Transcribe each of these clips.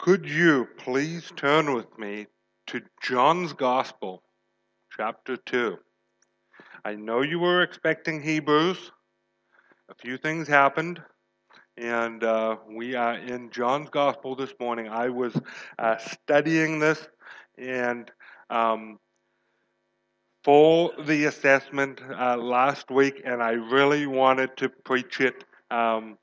Could you please turn with me to John's Gospel, chapter 2? I know you were expecting Hebrews. A few things happened, and uh, we are in John's Gospel this morning. I was uh, studying this and um, for the assessment uh, last week, and I really wanted to preach it. Um,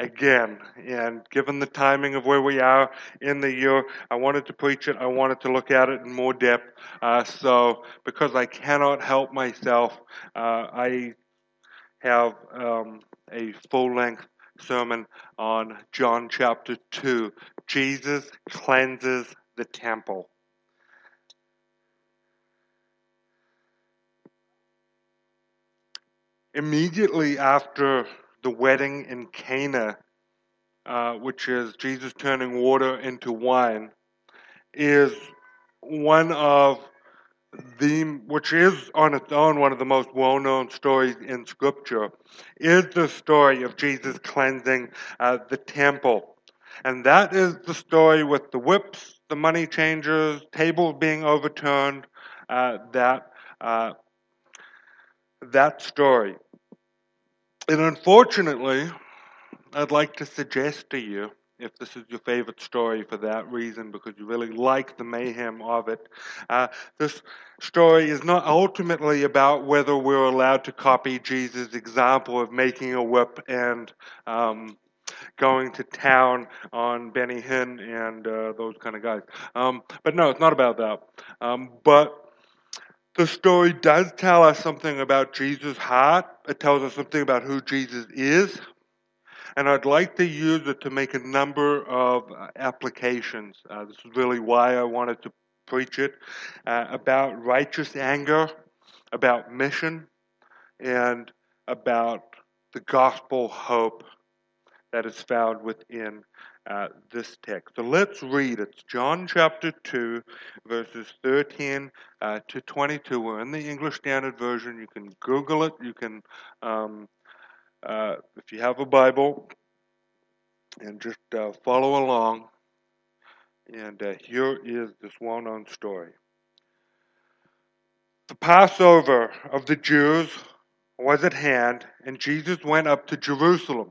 again. And given the timing of where we are in the year, I wanted to preach it. I wanted to look at it in more depth. Uh, so, because I cannot help myself, uh, I have um, a full length sermon on John chapter 2. Jesus cleanses the temple. Immediately after the wedding in Cana, uh, which is Jesus turning water into wine, is one of the, which is on its own one of the most well known stories in Scripture, is the story of Jesus cleansing uh, the temple. And that is the story with the whips, the money changers, tables being overturned, uh, that, uh, that story. And unfortunately, I'd like to suggest to you, if this is your favorite story for that reason, because you really like the mayhem of it, uh, this story is not ultimately about whether we're allowed to copy Jesus' example of making a whip and um, going to town on Benny Hinn and uh, those kind of guys. Um, but no, it's not about that. Um, but the story does tell us something about Jesus' heart. It tells us something about who Jesus is. And I'd like to use it to make a number of uh, applications. Uh, this is really why I wanted to preach it uh, about righteous anger, about mission, and about the gospel hope that is found within uh, this text. So let's read. It's John chapter 2, verses 13 uh, to 22. We're in the English Standard Version. You can Google it. You can, um, uh, if you have a Bible, and just uh, follow along. And uh, here is this well known story. The Passover of the Jews was at hand, and Jesus went up to Jerusalem.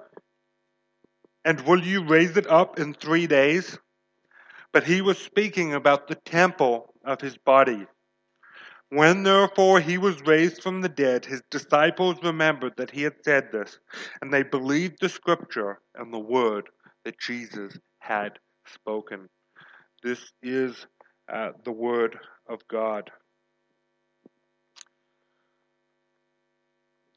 and will you raise it up in three days? But he was speaking about the temple of his body. When therefore he was raised from the dead, his disciples remembered that he had said this, and they believed the scripture and the word that Jesus had spoken. This is uh, the word of God.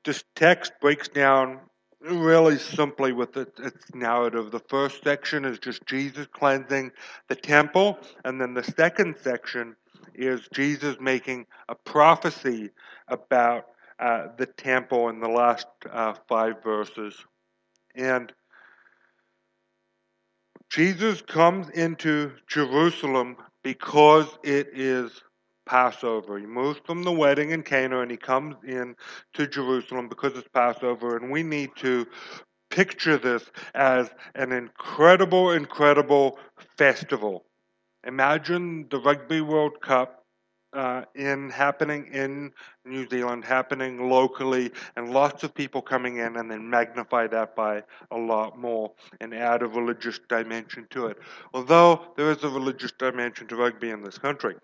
This text breaks down really simply with its, its narrative. The first section is just Jesus cleansing the temple, and then the second section is Jesus making a prophecy about uh, the temple in the last uh, five verses. And Jesus comes into Jerusalem because it is Passover. He moves from the wedding in Cana and he comes in to Jerusalem because it's Passover. And we need to picture this as an incredible, incredible festival. Imagine the Rugby World Cup uh, in happening in New Zealand happening locally and lots of people coming in and then magnify that by a lot more and add a religious dimension to it. Although there is a religious dimension to rugby in this country.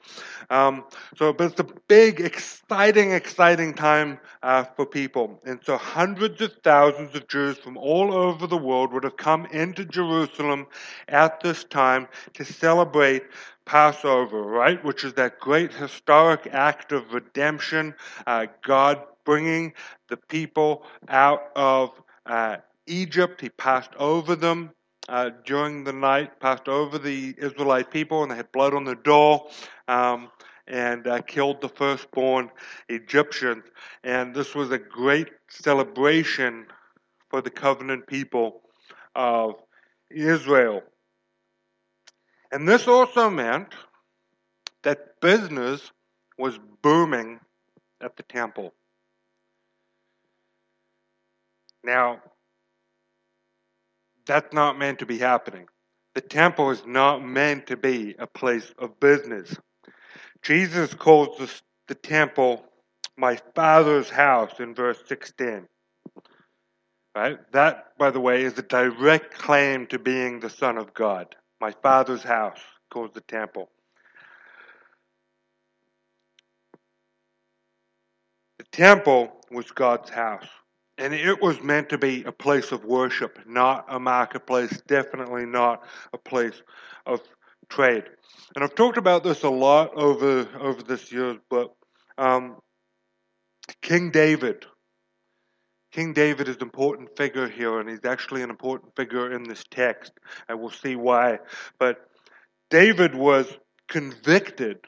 Um, so, but it's a big, exciting, exciting time uh, for people. And so hundreds of thousands of Jews from all over the world would have come into Jerusalem at this time to celebrate Passover, right? Which is that great historic act of redemption, uh, God bringing the people out of uh, Egypt. He passed over them uh, during the night, passed over the Israelite people, and they had blood on the door. Um, and uh, killed the firstborn Egyptians. And this was a great celebration for the covenant people of Israel. And this also meant that business was booming at the temple. Now, that's not meant to be happening. The temple is not meant to be a place of business. Jesus calls the, the temple my father's house in verse 16. Right? That, by the way, is a direct claim to being the Son of God. My father's house calls the temple. The temple was God's house. And it was meant to be a place of worship, not a marketplace, definitely not a place of trade. And I've talked about this a lot over over this year, but um, King David King David is an important figure here, and he's actually an important figure in this text, and we'll see why. But David was convicted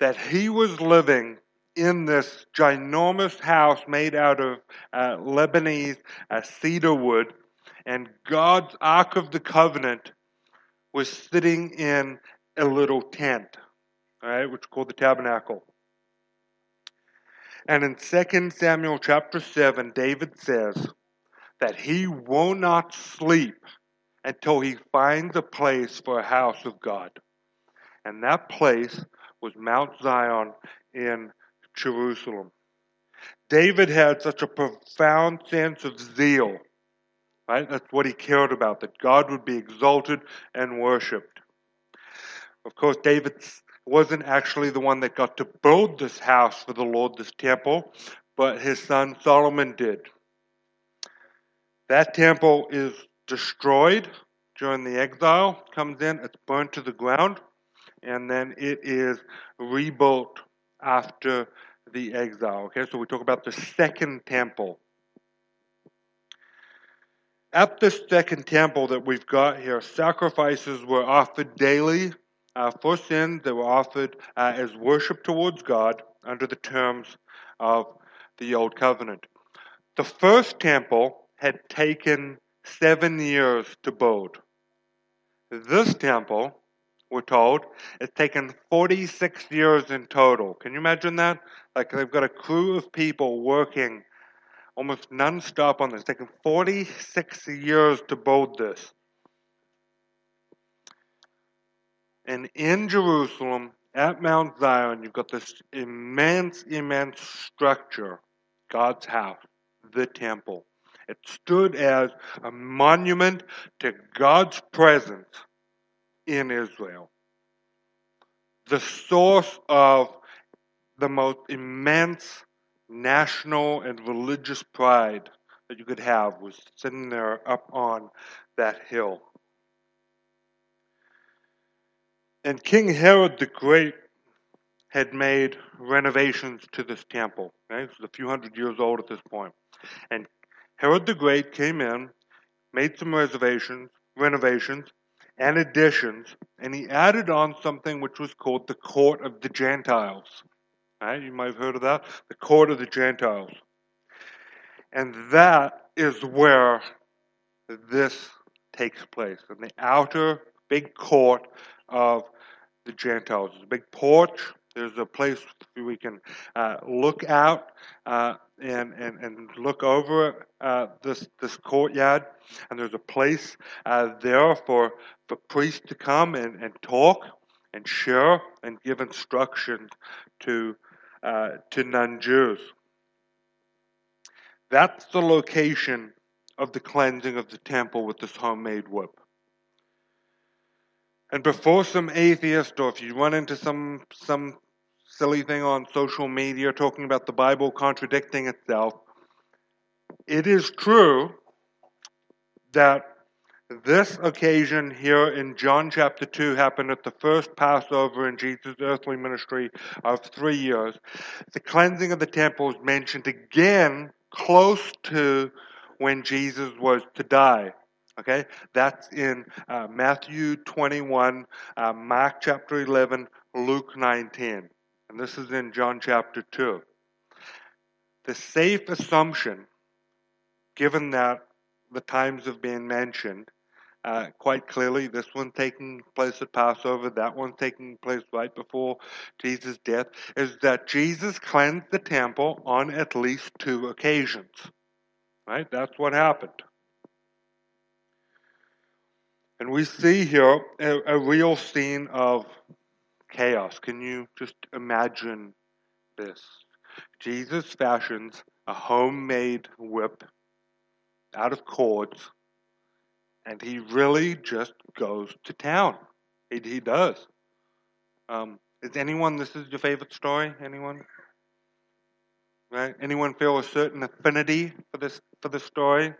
that he was living in this ginormous house made out of uh, Lebanese uh, cedar wood, and God's Ark of the Covenant was sitting in a little tent, right, which is called the tabernacle. And in 2 Samuel chapter 7, David says that he will not sleep until he finds a place for a house of God. And that place was Mount Zion in Jerusalem. David had such a profound sense of zeal, right? That's what he cared about, that God would be exalted and worshiped. Of course, David's wasn't actually the one that got to build this house for the Lord, this temple, but his son Solomon did. That temple is destroyed during the exile, comes in, it's burnt to the ground, and then it is rebuilt after the exile. Okay, so we talk about the second temple. At the second temple that we've got here, sacrifices were offered daily for sins that were offered uh, as worship towards God under the terms of the Old Covenant. The first temple had taken seven years to build. This temple, we're told, has taken 46 years in total. Can you imagine that? Like they've got a crew of people working almost non-stop on this, it's taken 46 years to build this. And in Jerusalem, at Mount Zion, you've got this immense, immense structure, God's house, the temple. It stood as a monument to God's presence in Israel. The source of the most immense national and religious pride that you could have was sitting there up on that hill. And King Herod the Great had made renovations to this temple. Right? It was a few hundred years old at this point. And Herod the Great came in, made some reservations, renovations, and additions, and he added on something which was called the Court of the Gentiles. Right? You might have heard of that. The Court of the Gentiles. And that is where this takes place, in the outer big court of the Gentiles. There's a big porch. There's a place we can uh, look out uh, and, and, and look over uh, this this courtyard, and there's a place uh, there for for priests to come and, and talk and share and give instructions to uh, to non Jews. That's the location of the cleansing of the temple with this homemade whip. And before some atheist, or if you run into some some silly thing on social media talking about the Bible contradicting itself, it is true that this occasion here in John chapter 2 happened at the first Passover in Jesus' earthly ministry of three years. The cleansing of the temple is mentioned again close to when Jesus was to die. Okay, that's in uh, Matthew 21, uh, Mark chapter 11, Luke 19. And this is in John chapter 2. The safe assumption, given that the times have been mentioned, uh, quite clearly. This one taking place at Passover, that one taking place right before Jesus' death, is that Jesus cleansed the temple on at least two occasions. Right? That's what happened. And we see here a, a real scene of chaos. Can you just imagine this? Jesus fashions a homemade whip out of cords and he really just goes to town. He, he does. Um, is anyone? This is your favorite story? Anyone? Right? Anyone feel a certain affinity for this for this story?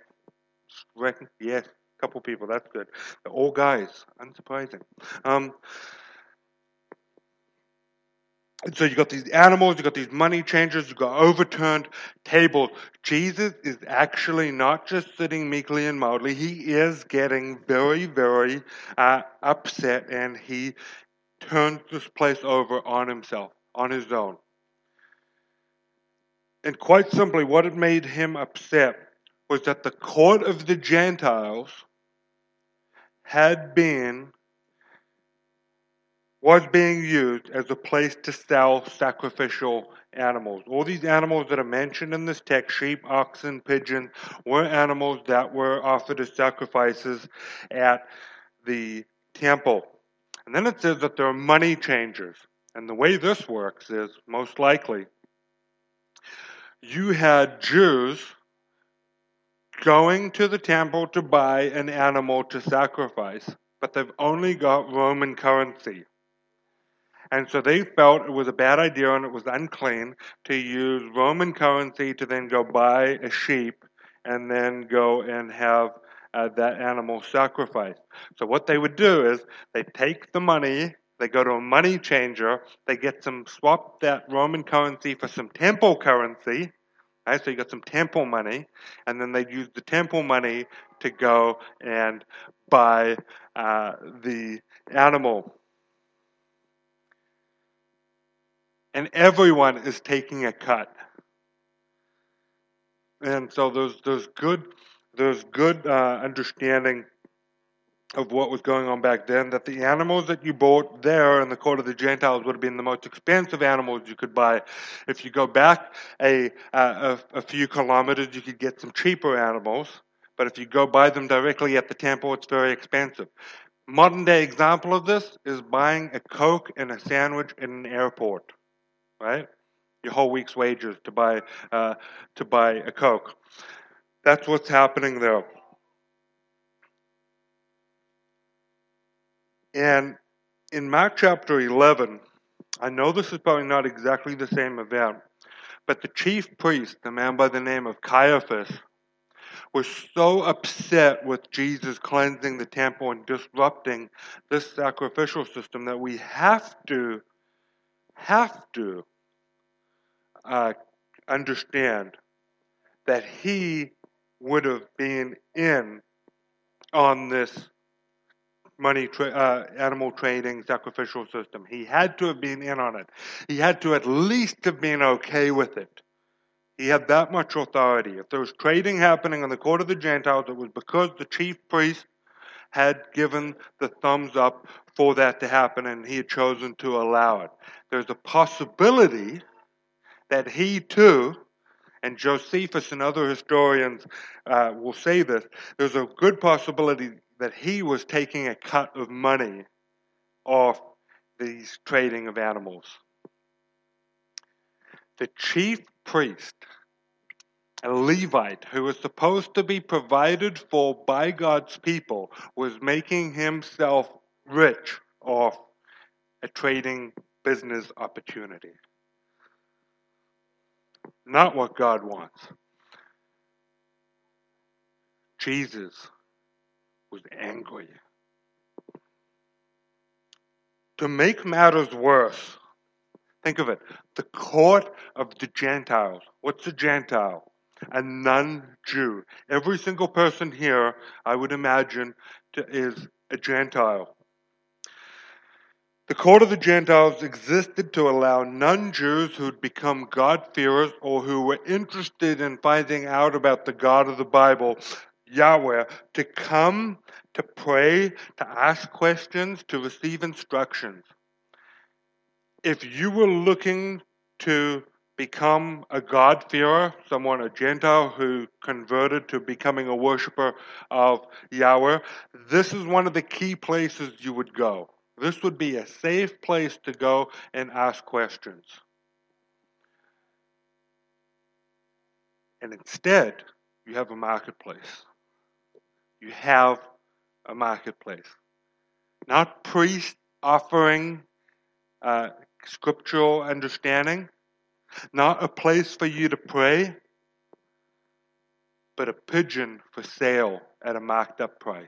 Yes, couple people. That's good. They're all guys. Unsurprising. Um, so you got these animals, you got these money changers, you got overturned tables. Jesus is actually not just sitting meekly and mildly, he is getting very, very uh, upset and he turns this place over on himself, on his own. And quite simply, what had made him upset was that the court of the Gentiles had been was being used as a place to sell sacrificial animals. All these animals that are mentioned in this text sheep, oxen, pigeons were animals that were offered as sacrifices at the temple. And then it says that there are money changers. And the way this works is most likely you had Jews going to the temple to buy an animal to sacrifice, but they've only got Roman currency. And so they felt it was a bad idea and it was unclean to use Roman currency to then go buy a sheep and then go and have uh, that animal sacrificed. So what they would do is they take the money, they go to a money changer, they get some swap that Roman currency for some temple currency. Right, so you got some temple money, and then they use the temple money to go and buy uh, the animal. and everyone is taking a cut. And so there's there's good there's good uh, understanding of what was going on back then. That the animals that you bought there in the court of the Gentiles would have been the most expensive animals you could buy. If you go back a a, a few kilometers, you could get some cheaper animals. But if you go buy them directly at the temple, it's very expensive. Modern day example of this is buying a Coke and a sandwich in an airport right? Your whole week's wages to buy uh, to buy a Coke. That's what's happening there. And in Mark chapter 11, I know this is probably not exactly the same event, but the chief priest, the man by the name of Caiaphas, was so upset with Jesus cleansing the temple and disrupting this sacrificial system that we have to, have to uh, understand that he would have been in on this money tra- uh, animal trading sacrificial system. He had to have been in on it. He had to at least have been okay with it. He had that much authority. If there was trading happening in the court of the Gentiles, it was because the chief priest had given the thumbs up for that to happen and he had chosen to allow it. There's a possibility that he too, and Josephus and other historians uh, will say this, there's a good possibility that he was taking a cut of money off these trading of animals. the chief priest, a Levite who was supposed to be provided for by God's people, was making himself rich off a trading business opportunity. Not what God wants. Jesus was angry. To make matters worse, think of it the court of the Gentiles. What's a Gentile? A non Jew. Every single person here, I would imagine, is a Gentile. The court of the Gentiles existed to allow non Jews who'd become God-fearers or who were interested in finding out about the God of the Bible, Yahweh, to come, to pray, to ask questions, to receive instructions. If you were looking to become a God-fearer, someone, a Gentile who converted to becoming a worshiper of Yahweh, this is one of the key places you would go. This would be a safe place to go and ask questions. And instead, you have a marketplace. You have a marketplace. Not priests offering uh, scriptural understanding, not a place for you to pray, but a pigeon for sale at a marked up price.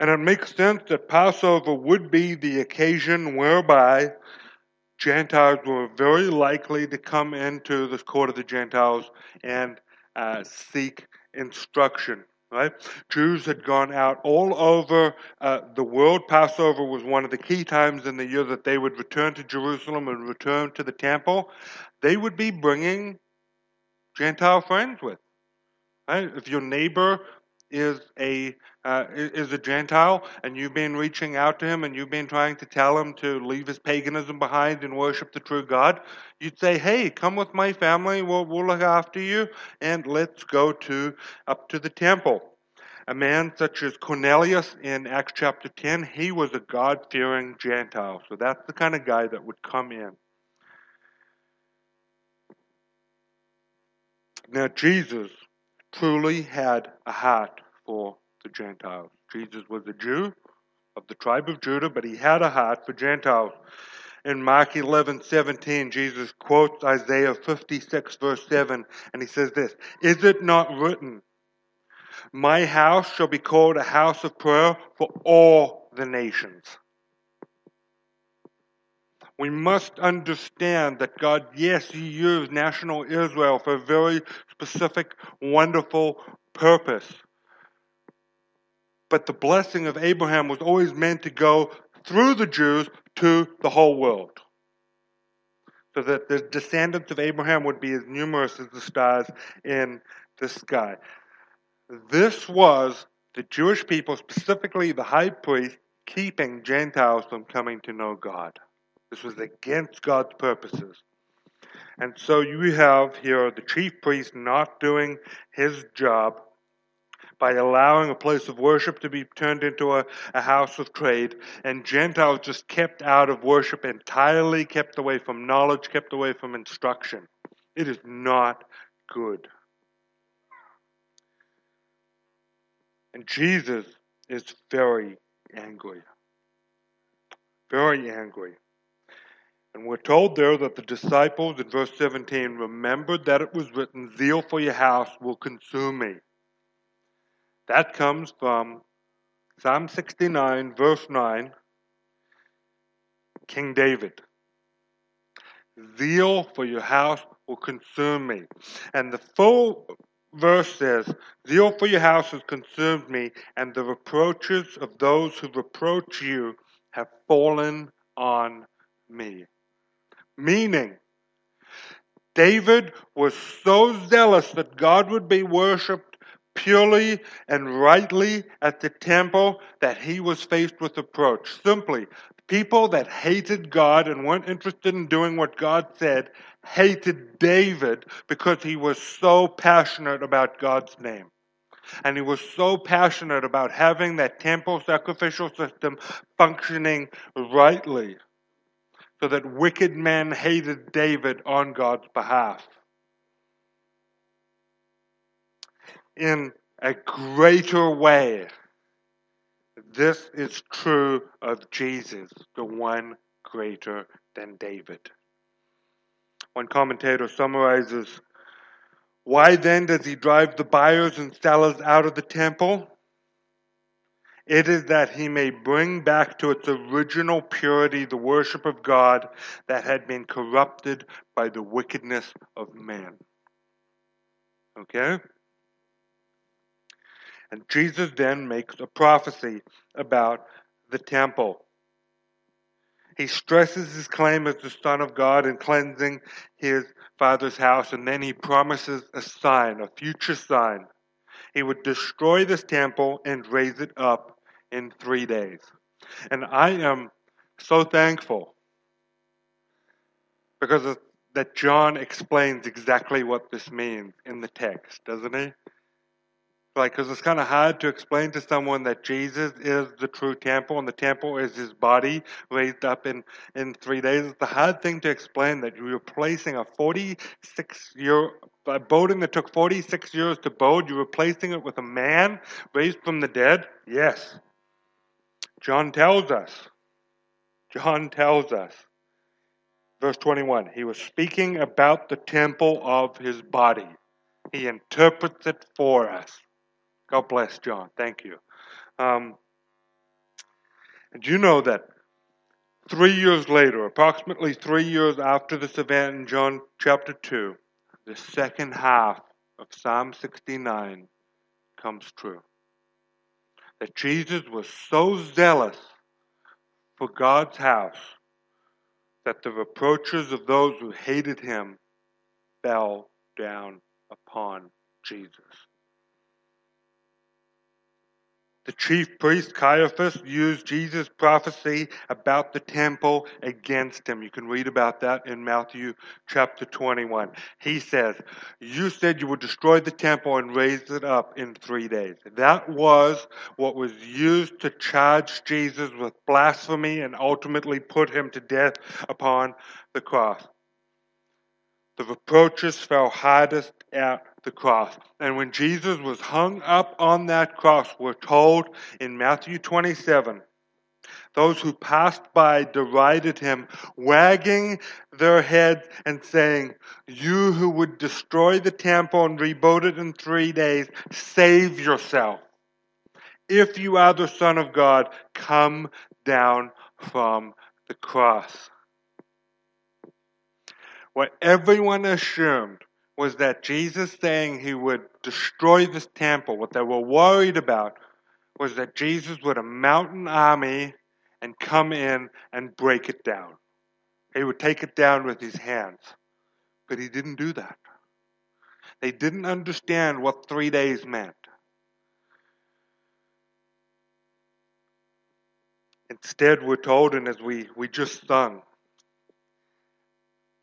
And it makes sense that Passover would be the occasion whereby Gentiles were very likely to come into the court of the Gentiles and uh, seek instruction. Right? Jews had gone out all over uh, the world. Passover was one of the key times in the year that they would return to Jerusalem and return to the temple. They would be bringing Gentile friends with. Right? If your neighbor is a uh, is a Gentile, and you've been reaching out to him, and you've been trying to tell him to leave his paganism behind and worship the true God, you'd say, "Hey, come with my family. We'll we'll look after you, and let's go to up to the temple." A man such as Cornelius in Acts chapter 10, he was a God fearing Gentile. So that's the kind of guy that would come in. Now, Jesus truly had a heart for the Gentiles. Jesus was a Jew of the tribe of Judah, but he had a heart for Gentiles. In Mark 11, 17, Jesus quotes Isaiah 56, verse 7, and he says this Is it not written, My house shall be called a house of prayer for all the nations? We must understand that God, yes, He used national Israel for a very specific, wonderful purpose. But the blessing of Abraham was always meant to go through the Jews to the whole world. So that the descendants of Abraham would be as numerous as the stars in the sky. This was the Jewish people, specifically the high priest, keeping Gentiles from coming to know God. This was against God's purposes. And so you have here the chief priest not doing his job by allowing a place of worship to be turned into a, a house of trade, and Gentiles just kept out of worship entirely, kept away from knowledge, kept away from instruction. It is not good. And Jesus is very angry. Very angry. And we're told there that the disciples in verse 17 remembered that it was written, Zeal for your house will consume me. That comes from Psalm 69, verse 9, King David. Zeal for your house will consume me. And the full verse says, Zeal for your house has consumed me, and the reproaches of those who reproach you have fallen on me. Meaning, David was so zealous that God would be worshiped purely and rightly at the temple that he was faced with approach. Simply, people that hated God and weren't interested in doing what God said hated David because he was so passionate about God's name. And he was so passionate about having that temple sacrificial system functioning rightly. So that wicked men hated David on God's behalf. In a greater way, this is true of Jesus, the one greater than David. One commentator summarizes Why then does he drive the buyers and sellers out of the temple? It is that he may bring back to its original purity the worship of God that had been corrupted by the wickedness of man. Okay? And Jesus then makes a prophecy about the temple. He stresses his claim as the Son of God in cleansing his Father's house, and then he promises a sign, a future sign. He would destroy this temple and raise it up in three days. And I am so thankful because of, that John explains exactly what this means in the text, doesn't he? Like, because it's kind of hard to explain to someone that Jesus is the true temple and the temple is his body raised up in, in three days. It's a hard thing to explain that you're replacing a 46 year, a building that took 46 years to build, you're replacing it with a man raised from the dead? Yes. John tells us. John tells us. Verse 21 He was speaking about the temple of his body. He interprets it for us. God bless John. Thank you. Um, and you know that three years later, approximately three years after this event in John chapter 2, the second half of Psalm 69 comes true. That Jesus was so zealous for God's house that the reproaches of those who hated him fell down upon Jesus. The chief priest Caiaphas used Jesus' prophecy about the temple against him. You can read about that in Matthew chapter 21. He says, You said you would destroy the temple and raise it up in three days. That was what was used to charge Jesus with blasphemy and ultimately put him to death upon the cross. The reproaches fell hardest at the cross. And when Jesus was hung up on that cross, we're told in Matthew 27 those who passed by derided him, wagging their heads and saying, You who would destroy the temple and rebuild it in three days, save yourself. If you are the Son of God, come down from the cross. What everyone assumed was that Jesus saying he would destroy this temple, what they were worried about was that Jesus would mount an army and come in and break it down. He would take it down with his hands. But he didn't do that. They didn't understand what three days meant. Instead, we're told, and as we, we just sung,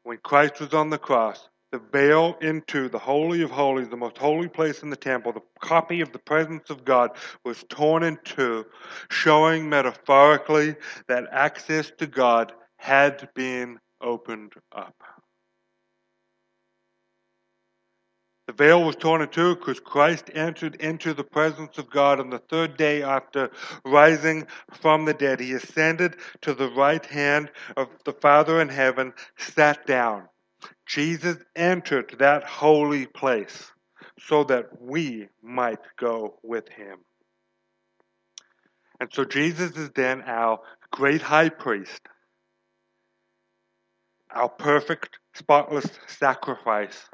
when Christ was on the cross, the veil into the Holy of Holies, the most holy place in the temple, the copy of the presence of God, was torn in two, showing metaphorically that access to God had been opened up. The veil was torn in two because Christ entered into the presence of God on the third day after rising from the dead. He ascended to the right hand of the Father in heaven, sat down. Jesus entered that holy place so that we might go with him. And so Jesus is then our great high priest, our perfect, spotless sacrifice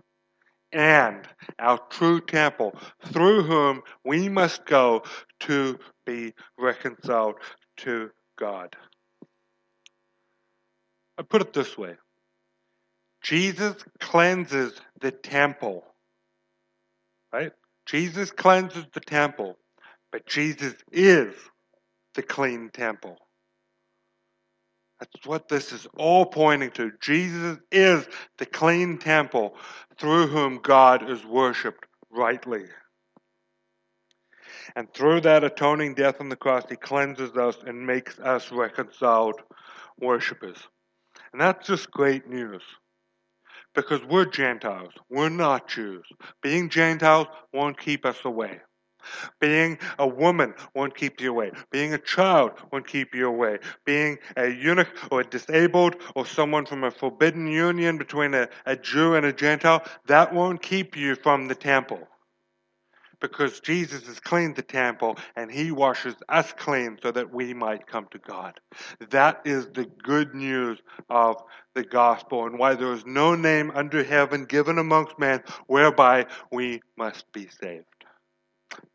and our true temple, through whom we must go to be reconciled to God. I put it this way Jesus cleanses the temple, right? Jesus cleanses the temple, but Jesus is the clean temple. That's what this is all pointing to. Jesus is the clean temple through whom God is worshiped rightly. And through that atoning death on the cross, he cleanses us and makes us reconciled worshippers. And that's just great news. Because we're Gentiles, we're not Jews. Being Gentiles won't keep us away. Being a woman won't keep you away. Being a child won't keep you away. Being a eunuch or a disabled or someone from a forbidden union between a, a Jew and a Gentile, that won't keep you from the temple. Because Jesus has cleaned the temple and he washes us clean so that we might come to God. That is the good news of the gospel and why there is no name under heaven given amongst men whereby we must be saved.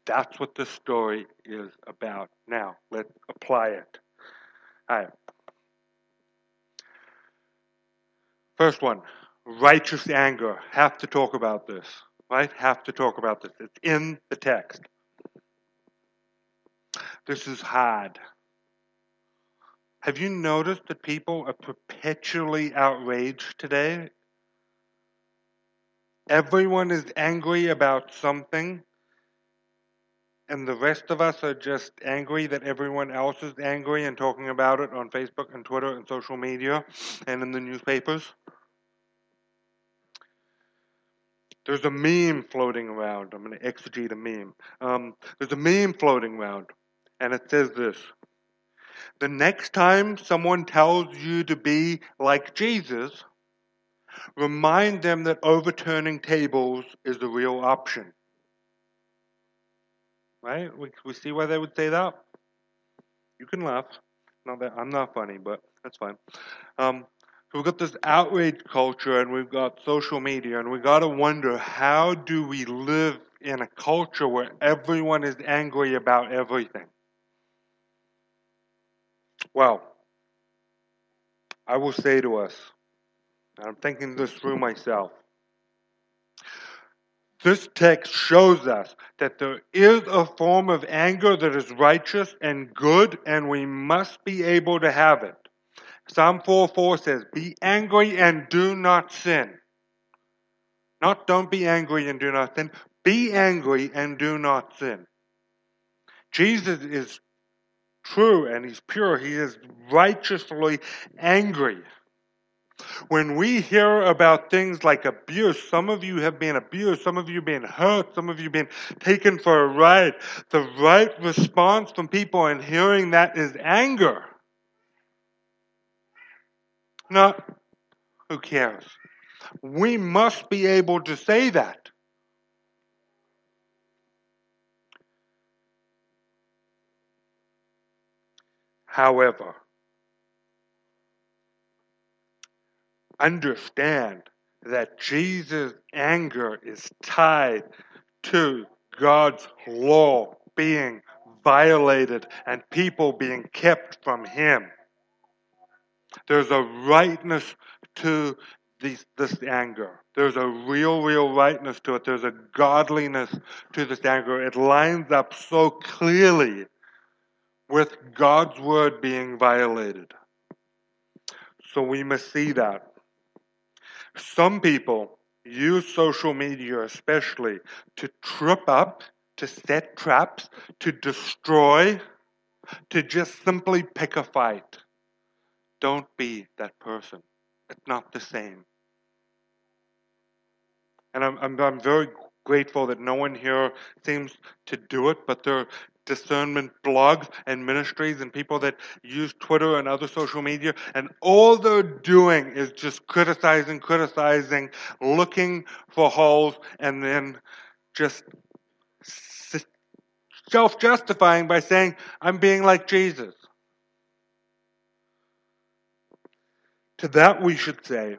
That's what the story is about. Now, let's apply it. All right. First one righteous anger. Have to talk about this, right? Have to talk about this. It's in the text. This is hard. Have you noticed that people are perpetually outraged today? Everyone is angry about something and the rest of us are just angry that everyone else is angry and talking about it on Facebook and Twitter and social media and in the newspapers. There's a meme floating around. I'm going to exegete a meme. Um, there's a meme floating around, and it says this The next time someone tells you to be like Jesus, remind them that overturning tables is a real option. Right? We, we see why they would say that. You can laugh. Not that I'm not funny, but that's fine. Um, so we've got this outrage culture, and we've got social media, and we've got to wonder how do we live in a culture where everyone is angry about everything? Well, I will say to us, I'm thinking this through myself. This text shows us that there is a form of anger that is righteous and good, and we must be able to have it. Psalm 4 4 says, Be angry and do not sin. Not don't be angry and do not sin. Be angry and do not sin. Jesus is true and he's pure. He is righteously angry. When we hear about things like abuse, some of you have been abused, some of you have been hurt, some of you have been taken for a ride. The right response from people in hearing that is anger. Not, who cares? We must be able to say that. However, understand that Jesus' anger is tied to God's law being violated and people being kept from Him. There's a rightness to these, this anger. There's a real, real rightness to it. There's a godliness to this anger. It lines up so clearly with God's word being violated. So we must see that. Some people use social media, especially, to trip up, to set traps, to destroy, to just simply pick a fight. Don't be that person. It's not the same. And I'm, I'm, I'm very grateful that no one here seems to do it, but there are discernment blogs and ministries and people that use Twitter and other social media, and all they're doing is just criticizing, criticizing, looking for holes, and then just self justifying by saying, I'm being like Jesus. To that we should say,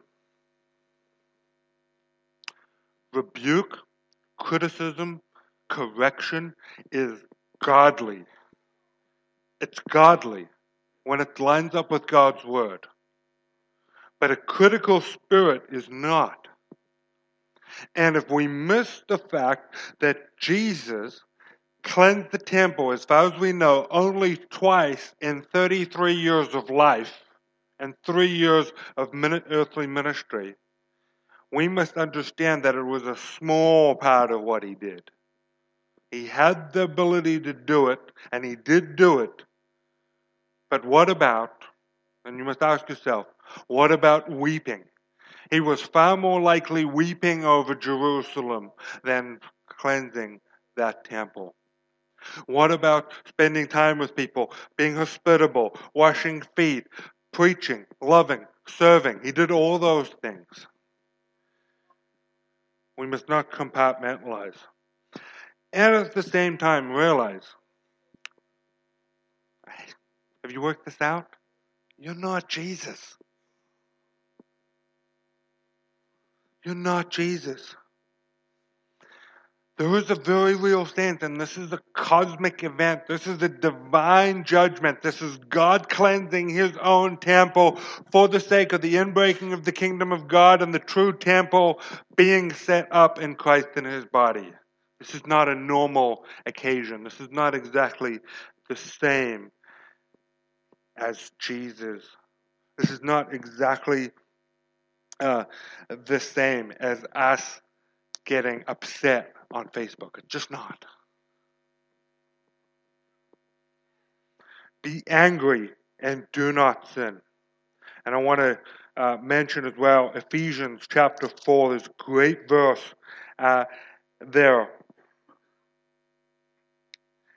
rebuke, criticism, correction is godly. It's godly when it lines up with God's word. But a critical spirit is not. And if we miss the fact that Jesus cleansed the temple, as far as we know, only twice in 33 years of life and three years of earthly ministry, we must understand that it was a small part of what he did. He had the ability to do it, and he did do it. But what about, and you must ask yourself, What about weeping? He was far more likely weeping over Jerusalem than cleansing that temple. What about spending time with people, being hospitable, washing feet, preaching, loving, serving? He did all those things. We must not compartmentalize. And at the same time, realize have you worked this out? You're not Jesus. You're not Jesus. There is a very real sense, and this is a cosmic event. This is a divine judgment. This is God cleansing his own temple for the sake of the inbreaking of the kingdom of God and the true temple being set up in Christ and his body. This is not a normal occasion. This is not exactly the same as Jesus. This is not exactly uh, the same as us getting upset on Facebook. Just not. Be angry and do not sin. And I want to uh, mention as well Ephesians chapter 4. There's a great verse uh, there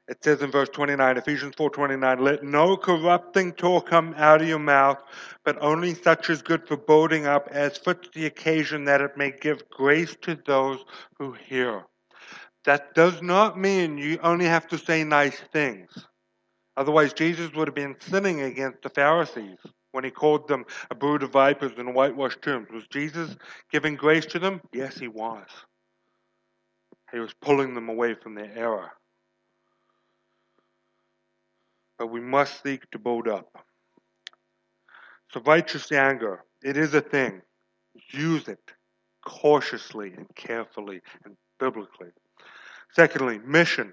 it says in verse 29, Ephesians 4:29, "Let no corrupting talk come out of your mouth, but only such as good for building up as fits the occasion that it may give grace to those who hear." That does not mean you only have to say nice things. Otherwise, Jesus would have been sinning against the Pharisees when he called them a brood of vipers and whitewashed tombs. Was Jesus giving grace to them? Yes, he was. He was pulling them away from their error but we must seek to build up. So, righteous anger, it is a thing. Use it cautiously and carefully and biblically. Secondly, mission.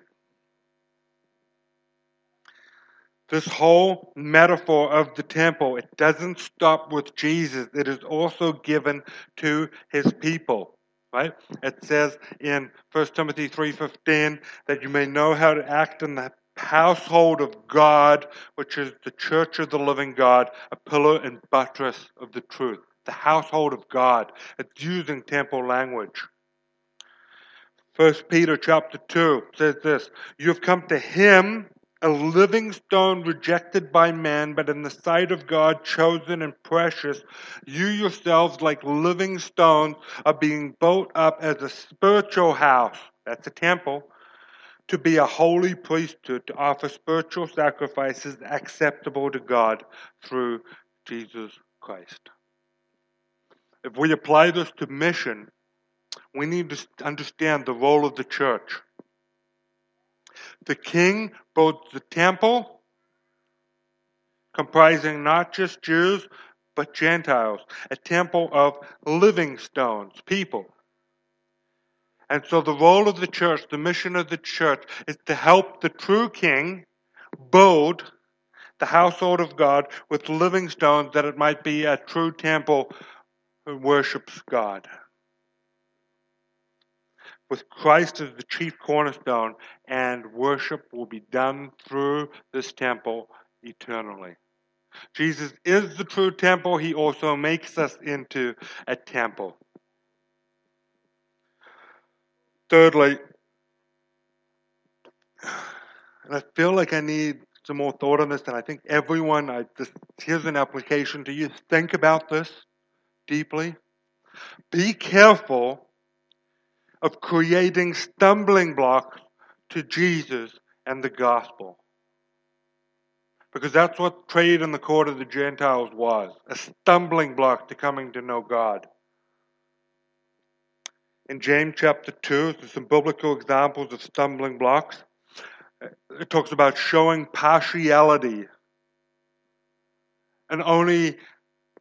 This whole metaphor of the temple, it doesn't stop with Jesus. It is also given to his people. Right? It says in 1 Timothy 3.15 that you may know how to act in the household of God, which is the church of the living God, a pillar and buttress of the truth. The household of God. It's using temple language. First Peter chapter 2 says this You've come to him, a living stone rejected by man, but in the sight of God chosen and precious. You yourselves, like living stones, are being built up as a spiritual house. That's a temple to be a holy priesthood, to offer spiritual sacrifices acceptable to God through Jesus Christ. If we apply this to mission, we need to understand the role of the church. The king builds the temple, comprising not just Jews, but Gentiles, a temple of living stones, people. And so the role of the church, the mission of the church, is to help the true king build the household of God with living stones that it might be a true temple who worships God. With Christ as the chief cornerstone, and worship will be done through this temple eternally. Jesus is the true temple. He also makes us into a temple. Thirdly, and I feel like I need some more thought on this, and I think everyone, I just, here's an application to you. Think about this deeply. Be careful of creating stumbling blocks to Jesus and the gospel. Because that's what trade in the court of the Gentiles was a stumbling block to coming to know God in James chapter 2, there's some biblical examples of stumbling blocks. It talks about showing partiality and only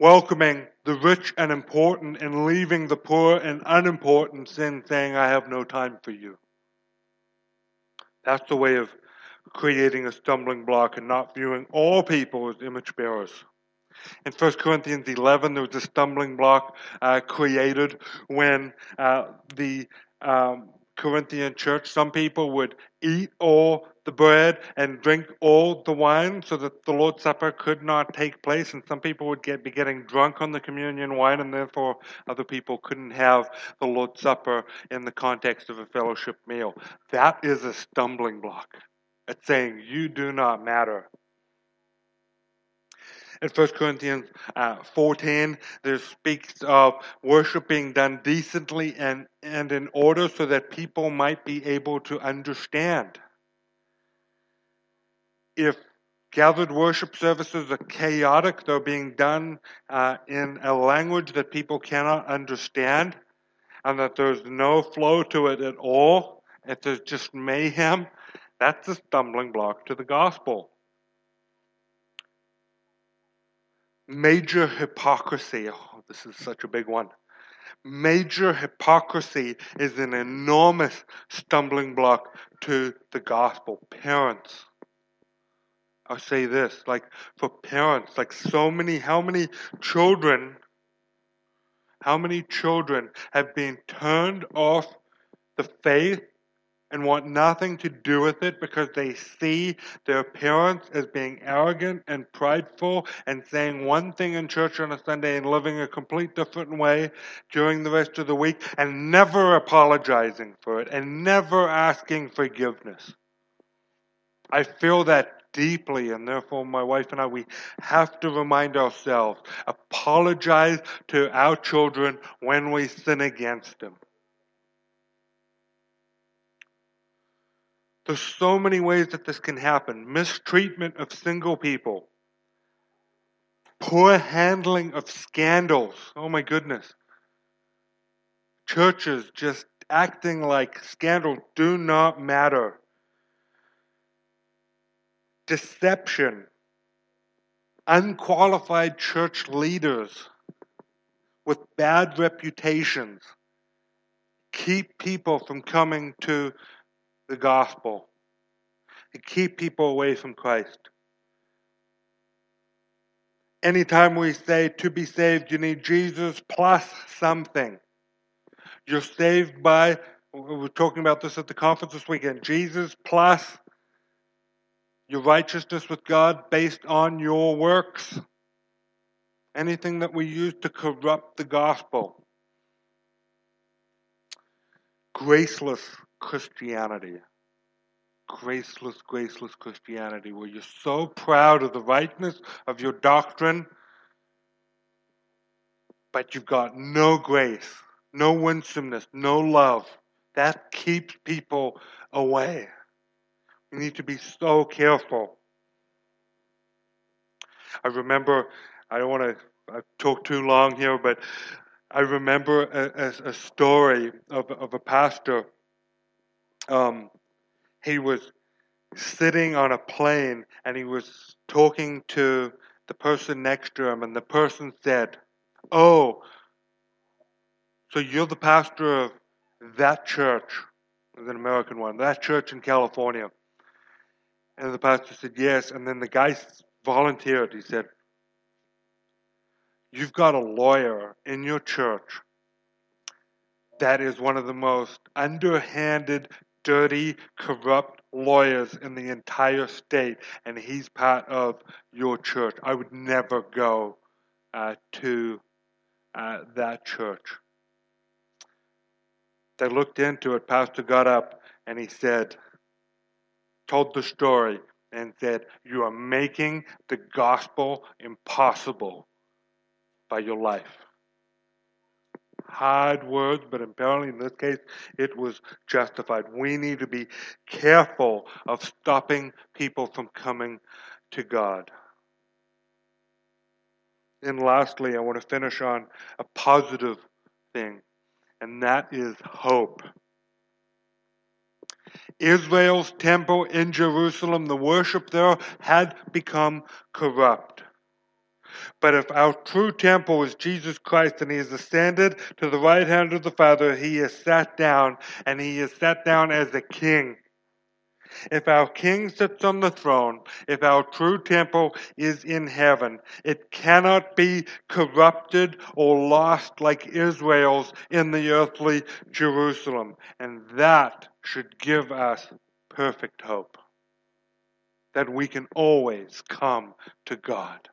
welcoming the rich and important and leaving the poor and unimportant sin, saying, I have no time for you. That's the way of creating a stumbling block and not viewing all people as image bearers. In 1 Corinthians 11, there was a stumbling block uh, created when uh, the um, Corinthian church, some people would eat all the bread and drink all the wine so that the Lord's Supper could not take place, and some people would get be getting drunk on the communion wine, and therefore other people couldn't have the Lord's Supper in the context of a fellowship meal. That is a stumbling block. It's saying you do not matter. In 1 Corinthians uh, 14, there speaks of worship being done decently and, and in order so that people might be able to understand. If gathered worship services are chaotic, they're being done uh, in a language that people cannot understand, and that there's no flow to it at all, if there's just mayhem, that's a stumbling block to the gospel. Major hypocrisy. Oh, this is such a big one. Major hypocrisy is an enormous stumbling block to the gospel. Parents, I'll say this like for parents, like so many, how many children, how many children have been turned off the faith and want nothing to do with it because they see their parents as being arrogant and prideful and saying one thing in church on a Sunday and living a complete different way during the rest of the week and never apologizing for it and never asking forgiveness. I feel that deeply, and therefore, my wife and I, we have to remind ourselves apologize to our children when we sin against them. There's so many ways that this can happen mistreatment of single people, poor handling of scandals. Oh my goodness. Churches just acting like scandals do not matter. Deception, unqualified church leaders with bad reputations keep people from coming to the gospel to keep people away from Christ. Anytime we say to be saved, you need Jesus plus something. You're saved by, we were talking about this at the conference this weekend, Jesus plus your righteousness with God based on your works. Anything that we use to corrupt the gospel. Graceless Christianity. Graceless, graceless Christianity, where you're so proud of the rightness of your doctrine, but you've got no grace, no winsomeness, no love. That keeps people away. We need to be so careful. I remember, I don't want to talk too long here, but I remember a, a, a story of, of a pastor um, he was sitting on a plane and he was talking to the person next to him, and the person said, Oh, so you're the pastor of that church, an American one, that church in California. And the pastor said, Yes. And then the guy volunteered. He said, You've got a lawyer in your church that is one of the most underhanded, dirty, corrupt lawyers in the entire state, and he's part of your church. I would never go uh, to uh, that church. They looked into it. Pastor got up and he said, told the story, and said, You are making the gospel impossible by your life hard words, but apparently in this case it was justified. We need to be careful of stopping people from coming to God. And lastly, I want to finish on a positive thing, and that is hope. Israel's temple in Jerusalem, the worship there had become corrupt. But if our true temple is Jesus Christ and he is ascended to the right hand of the Father, he is sat down and he is sat down as a king. If our King sits on the throne, if our true temple is in heaven, it cannot be corrupted or lost like Israel's in the earthly Jerusalem. And that should give us perfect hope that we can always come to God.